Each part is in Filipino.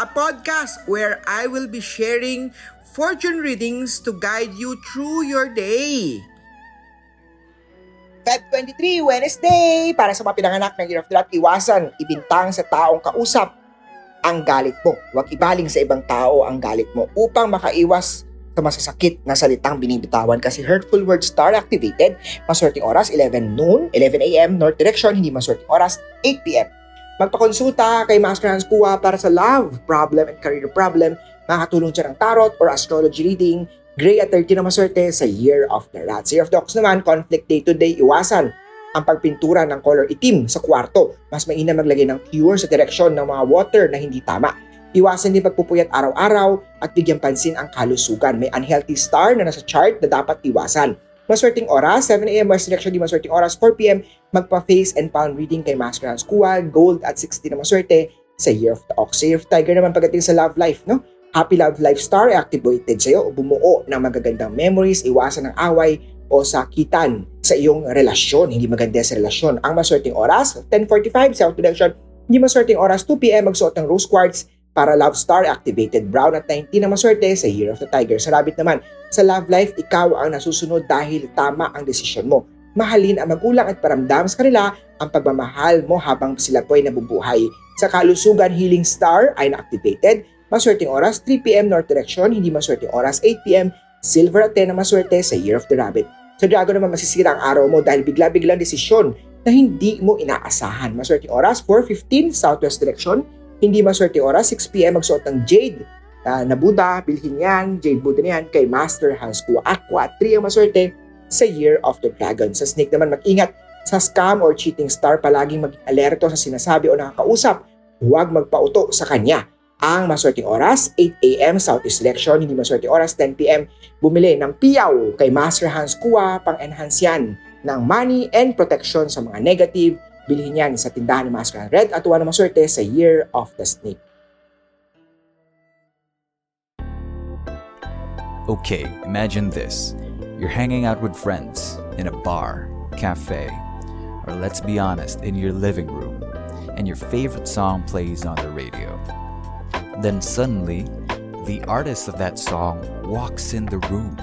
a podcast where I will be sharing fortune readings to guide you through your day. Feb 23, Wednesday! Para sa mga pinanganak ng Year of Rat, iwasan, ibintang sa taong kausap ang galit mo. Huwag ibaling sa ibang tao ang galit mo upang makaiwas sa masasakit na salitang binibitawan kasi hurtful words star activated. Maswerteng oras 11 noon, 11 a.m. North direction, hindi maswerteng oras 8 p.m. Magpakonsulta kay Master Hans Kua para sa love problem and career problem. Makatulong siya ng tarot or astrology reading. Gray at 30 na maswerte sa Year of the Rat. Sa Year of the Ox naman, conflict day-to-day, iwasan ang pagpintura ng color itim sa kwarto. Mas mainam maglagay ng cure sa direksyon ng mga water na hindi tama. Iwasan din pagpupuyat araw-araw at bigyan pansin ang kalusugan. May unhealthy star na nasa chart na dapat iwasan. Maswerteng oras, 7am West Direction, di maswerteng oras, 4pm, magpa-face and palm reading kay Master Hans Kua, gold at 60 na maswerte sa Year of the Ox. Sa Year of Tiger naman pagdating sa love life, no? Happy Love Life Star activated sa'yo, bumuo ng magagandang memories, iwasan ng away o sakitan sa iyong relasyon. Hindi maganda sa relasyon. Ang maswerteng oras, 10.45, South Direction, hindi maswerteng oras, 2pm, magsuot ng rose quartz, para Love Star activated brown at 19 na maswerte sa Year of the Tiger. Sa Rabbit naman, sa love life, ikaw ang nasusunod dahil tama ang desisyon mo. Mahalin ang magulang at paramdam sa kanila ang pagmamahal mo habang sila po ay nabubuhay. Sa kalusugan, Healing Star ay na-activated. Maswerteng oras, 3pm North Direction, hindi maswerteng oras, 8pm, Silver at 10 na maswerte sa Year of the Rabbit. Sa Dragon naman masisira ang araw mo dahil bigla-biglang desisyon na hindi mo inaasahan. Maswerteng oras, 4.15 Southwest Direction, hindi maswerte oras, 6pm magsuot ng jade uh, na Buddha, bilhin yan, jade Buddha niyan kay Master Hans Kua Aqua. 3 ang maswerte sa Year of the Dragon. Sa snake naman mag-ingat sa scam or cheating star, palaging maging alerto sa sinasabi o nakakausap. Huwag magpauto sa kanya. Ang maswerteng oras, 8 a.m. Southeast Selection, hindi maswerteng oras, 10 p.m. Bumili ng piyaw kay Master Hans Kua, pang-enhance yan ng money and protection sa mga negative Bilhin yan sa tindahan ng Master Red at tuwa na maswerte sa Year of the Snake. Okay, imagine this. You're hanging out with friends in a bar, cafe, or let's be honest, in your living room, and your favorite song plays on the radio. Then suddenly, the artist of that song walks in the room.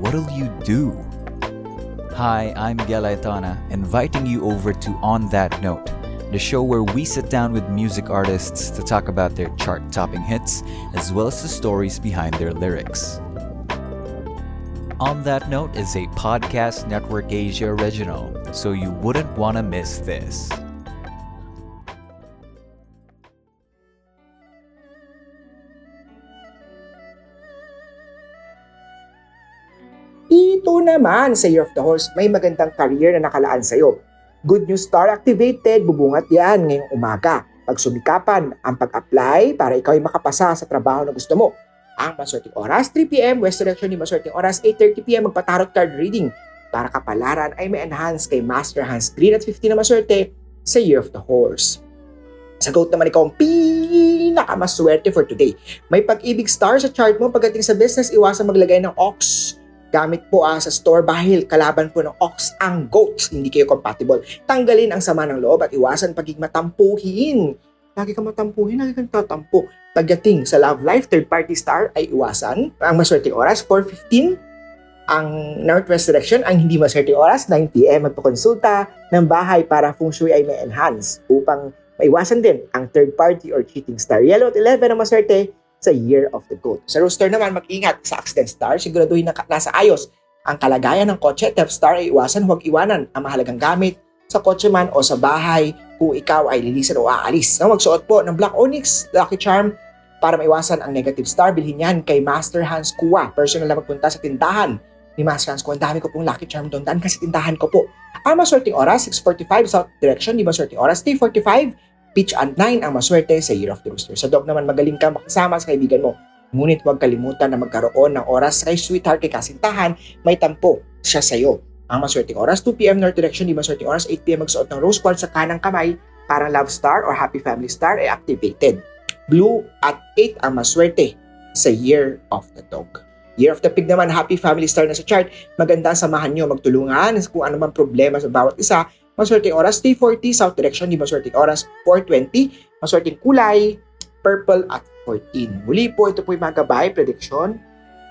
What'll you do? Hi, I'm Miguel Aitana, inviting you over to On That Note, the show where we sit down with music artists to talk about their chart topping hits as well as the stories behind their lyrics. On That Note is a Podcast Network Asia original, so you wouldn't want to miss this. Ito naman sa Year of the Horse, may magandang career na nakalaan sa'yo. Good News Star activated, bubungat yan ngayong umaga. Pagsumikapan ang pag-apply para ikaw ay makapasa sa trabaho na gusto mo. Ang maswerteng oras, 3pm, West Direction, yung maswerteng oras, 8.30pm, magpatarot card reading. Para kapalaran ay may enhance kay Master Hans Green at 50 na maswerte sa Year of the Horse. Sa goat naman ikaw ang pinakamaswerte for today. May pag-ibig star sa chart mo pagdating sa business, iwasan maglagay ng ox Gamit po ah, sa store bahil kalaban po ng ox ang goats. Hindi kayo compatible. Tanggalin ang sama ng loob at iwasan pagiging matampuhin. Lagi kang matampuhin, lagi kang tatampo. Pagdating sa love life, third party star ay iwasan. Ang maswerteng oras, 4.15. Ang northwest direction, ang hindi maswerteng oras, 9pm. Magpakonsulta ng bahay para feng shui ay may enhance upang maiwasan din ang third party or cheating star. Yellow at 11 ang maswerte, sa Year of the Goat. Sa rooster naman, mag-ingat sa accident star, siguraduhin na nasa ayos ang kalagayan ng kotse. Death star ay iwasan, huwag iwanan ang mahalagang gamit sa kotse man o sa bahay kung ikaw ay lilisan o aalis. No, magsuot po ng Black Onyx, Lucky Charm, para maiwasan ang negative star, bilhin yan kay Master Hans Kua. Personal na magpunta sa tindahan ni Master Hans Kua. Ang dami ko pong Lucky Charm doon. Daan kasi tindahan ko po. Ang maswerteng oras, 6.45 South Direction. Di maswerteng oras, 3.45 Pitch and 9 ang maswerte sa Year of the Rooster. Sa dog naman, magaling ka makasama sa kaibigan mo. Ngunit huwag kalimutan na magkaroon ng oras kay sweetheart kay kasintahan, may tampo siya sa'yo. Ang maswerteng oras, 2pm North Direction, di maswerteng oras, 8pm magsuot ng rose quartz sa kanang kamay, parang love star or happy family star ay activated. Blue at 8 ang maswerte sa Year of the Dog. Year of the Pig naman, happy family star na sa chart. Maganda samahan nyo, magtulungan kung ano man problema sa bawat isa. Maswerteng oras, 340, South Direction, di maswerteng oras, 420. Maswerteng kulay, purple at 14. Muli po, ito po yung mga gabay, prediction.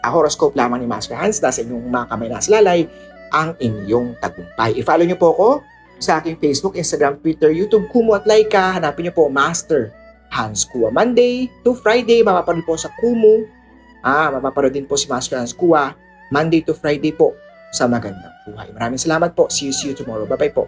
A horoscope lamang ni Master Hans, nasa inyong mga kamay na lalay, ang inyong tagumpay. I-follow nyo po ako sa aking Facebook, Instagram, Twitter, YouTube, Kumu at Laika. Hanapin nyo po Master Hans Kua. Monday to Friday, mapapanood po sa Kumu. Ah, mapapanood din po si Master Hans Kua. Monday to Friday po sa Magandang Buhay. Maraming salamat po. See you, see you tomorrow. Bye-bye po.